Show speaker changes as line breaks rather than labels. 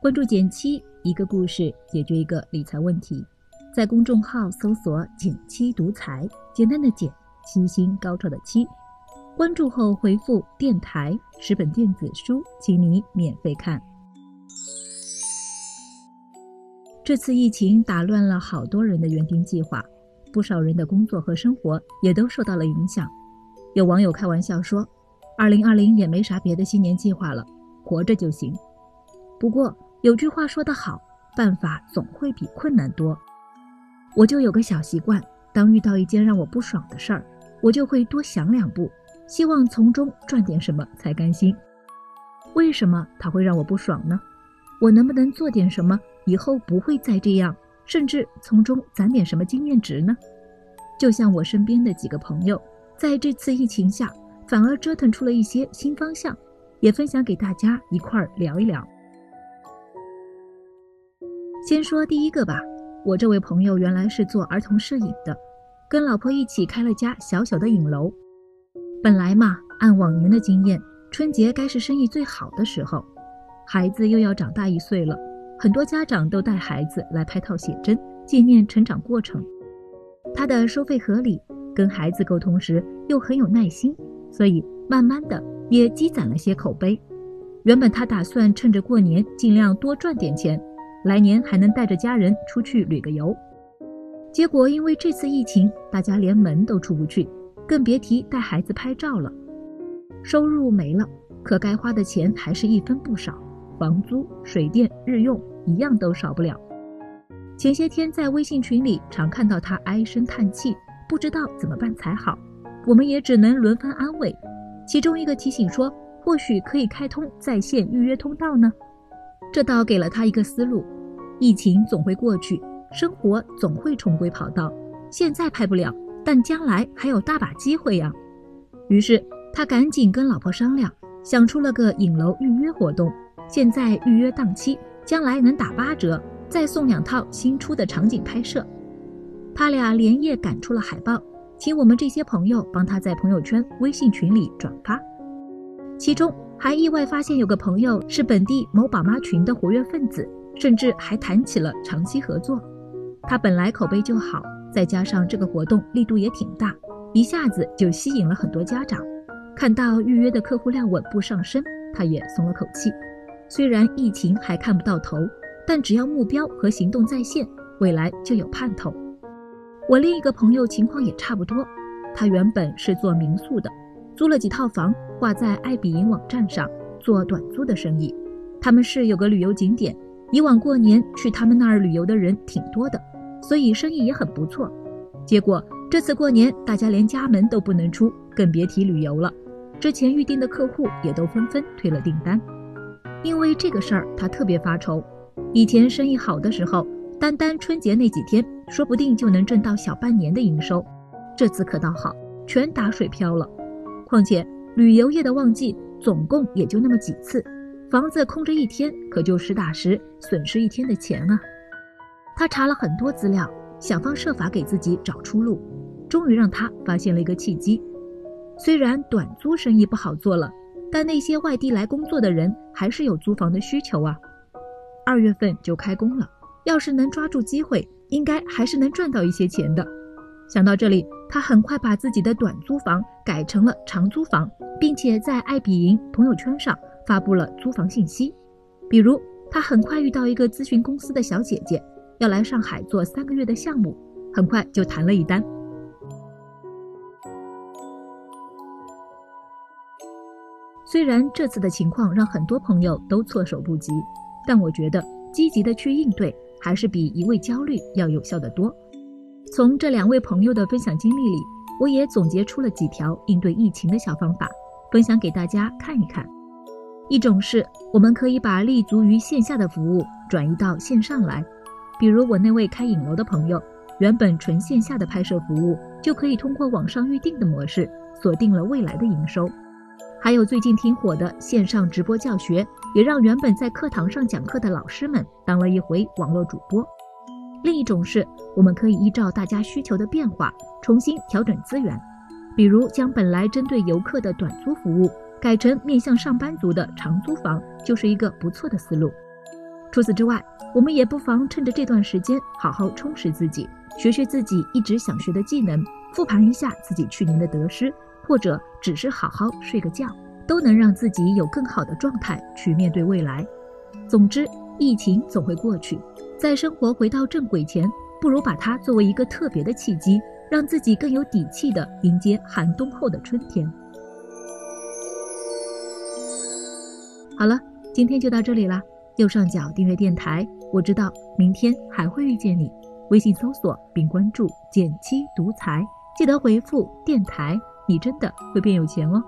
关注减七，一个故事解决一个理财问题。在公众号搜索“减七独裁，简单的减，七星高照的七。关注后回复“电台”十本电子书，请你免费看。这次疫情打乱了好多人的园丁计划，不少人的工作和生活也都受到了影响。有网友开玩笑说：“二零二零也没啥别的新年计划了，活着就行。”不过有句话说得好，办法总会比困难多。我就有个小习惯，当遇到一件让我不爽的事儿，我就会多想两步，希望从中赚点什么才甘心。为什么它会让我不爽呢？我能不能做点什么，以后不会再这样，甚至从中攒点什么经验值呢？就像我身边的几个朋友，在这次疫情下，反而折腾出了一些新方向，也分享给大家一块儿聊一聊。先说第一个吧，我这位朋友原来是做儿童摄影的，跟老婆一起开了家小小的影楼。本来嘛，按往年的经验，春节该是生意最好的时候。孩子又要长大一岁了，很多家长都带孩子来拍套写真，纪念成长过程。他的收费合理，跟孩子沟通时又很有耐心，所以慢慢的也积攒了些口碑。原本他打算趁着过年尽量多赚点钱，来年还能带着家人出去旅个游。结果因为这次疫情，大家连门都出不去，更别提带孩子拍照了。收入没了，可该花的钱还是一分不少。房租、水电、日用一样都少不了。前些天在微信群里常看到他唉声叹气，不知道怎么办才好。我们也只能轮番安慰。其中一个提醒说，或许可以开通在线预约通道呢。这倒给了他一个思路。疫情总会过去，生活总会重归跑道。现在拍不了，但将来还有大把机会呀。于是他赶紧跟老婆商量，想出了个影楼预约活动。现在预约档期，将来能打八折，再送两套新出的场景拍摄。他俩连夜赶出了海报，请我们这些朋友帮他在朋友圈、微信群里转发。其中还意外发现有个朋友是本地某宝妈群的活跃分子，甚至还谈起了长期合作。他本来口碑就好，再加上这个活动力度也挺大，一下子就吸引了很多家长。看到预约的客户量稳步上升，他也松了口气。虽然疫情还看不到头，但只要目标和行动在线，未来就有盼头。我另一个朋友情况也差不多，他原本是做民宿的，租了几套房挂在爱彼迎网站上做短租的生意。他们市有个旅游景点，以往过年去他们那儿旅游的人挺多的，所以生意也很不错。结果这次过年大家连家门都不能出，更别提旅游了。之前预定的客户也都纷纷退了订单。因为这个事儿，他特别发愁。以前生意好的时候，单单春节那几天，说不定就能挣到小半年的营收。这次可倒好，全打水漂了。况且旅游业的旺季总共也就那么几次，房子空着一天，可就实打实损失一天的钱啊。他查了很多资料，想方设法给自己找出路，终于让他发现了一个契机。虽然短租生意不好做了。但那些外地来工作的人还是有租房的需求啊。二月份就开工了，要是能抓住机会，应该还是能赚到一些钱的。想到这里，他很快把自己的短租房改成了长租房，并且在爱彼迎朋友圈上发布了租房信息。比如，他很快遇到一个咨询公司的小姐姐，要来上海做三个月的项目，很快就谈了一单。虽然这次的情况让很多朋友都措手不及，但我觉得积极的去应对还是比一味焦虑要有效的多。从这两位朋友的分享经历里，我也总结出了几条应对疫情的小方法，分享给大家看一看。一种是我们可以把立足于线下的服务转移到线上来，比如我那位开影楼的朋友，原本纯线下的拍摄服务就可以通过网上预订的模式锁定了未来的营收。还有最近挺火的线上直播教学，也让原本在课堂上讲课的老师们当了一回网络主播。另一种是，我们可以依照大家需求的变化，重新调整资源，比如将本来针对游客的短租服务改成面向上班族的长租房就是一个不错的思路。除此之外，我们也不妨趁着这段时间好好充实自己，学学自己一直想学的技能，复盘一下自己去年的得失，或者只是好好睡个觉，都能让自己有更好的状态去面对未来。总之，疫情总会过去，在生活回到正轨前，不如把它作为一个特别的契机，让自己更有底气地迎接寒冬后的春天。好了，今天就到这里啦。右上角订阅电台，我知道明天还会遇见你。微信搜索并关注“减七独裁，记得回复“电台”，你真的会变有钱哦。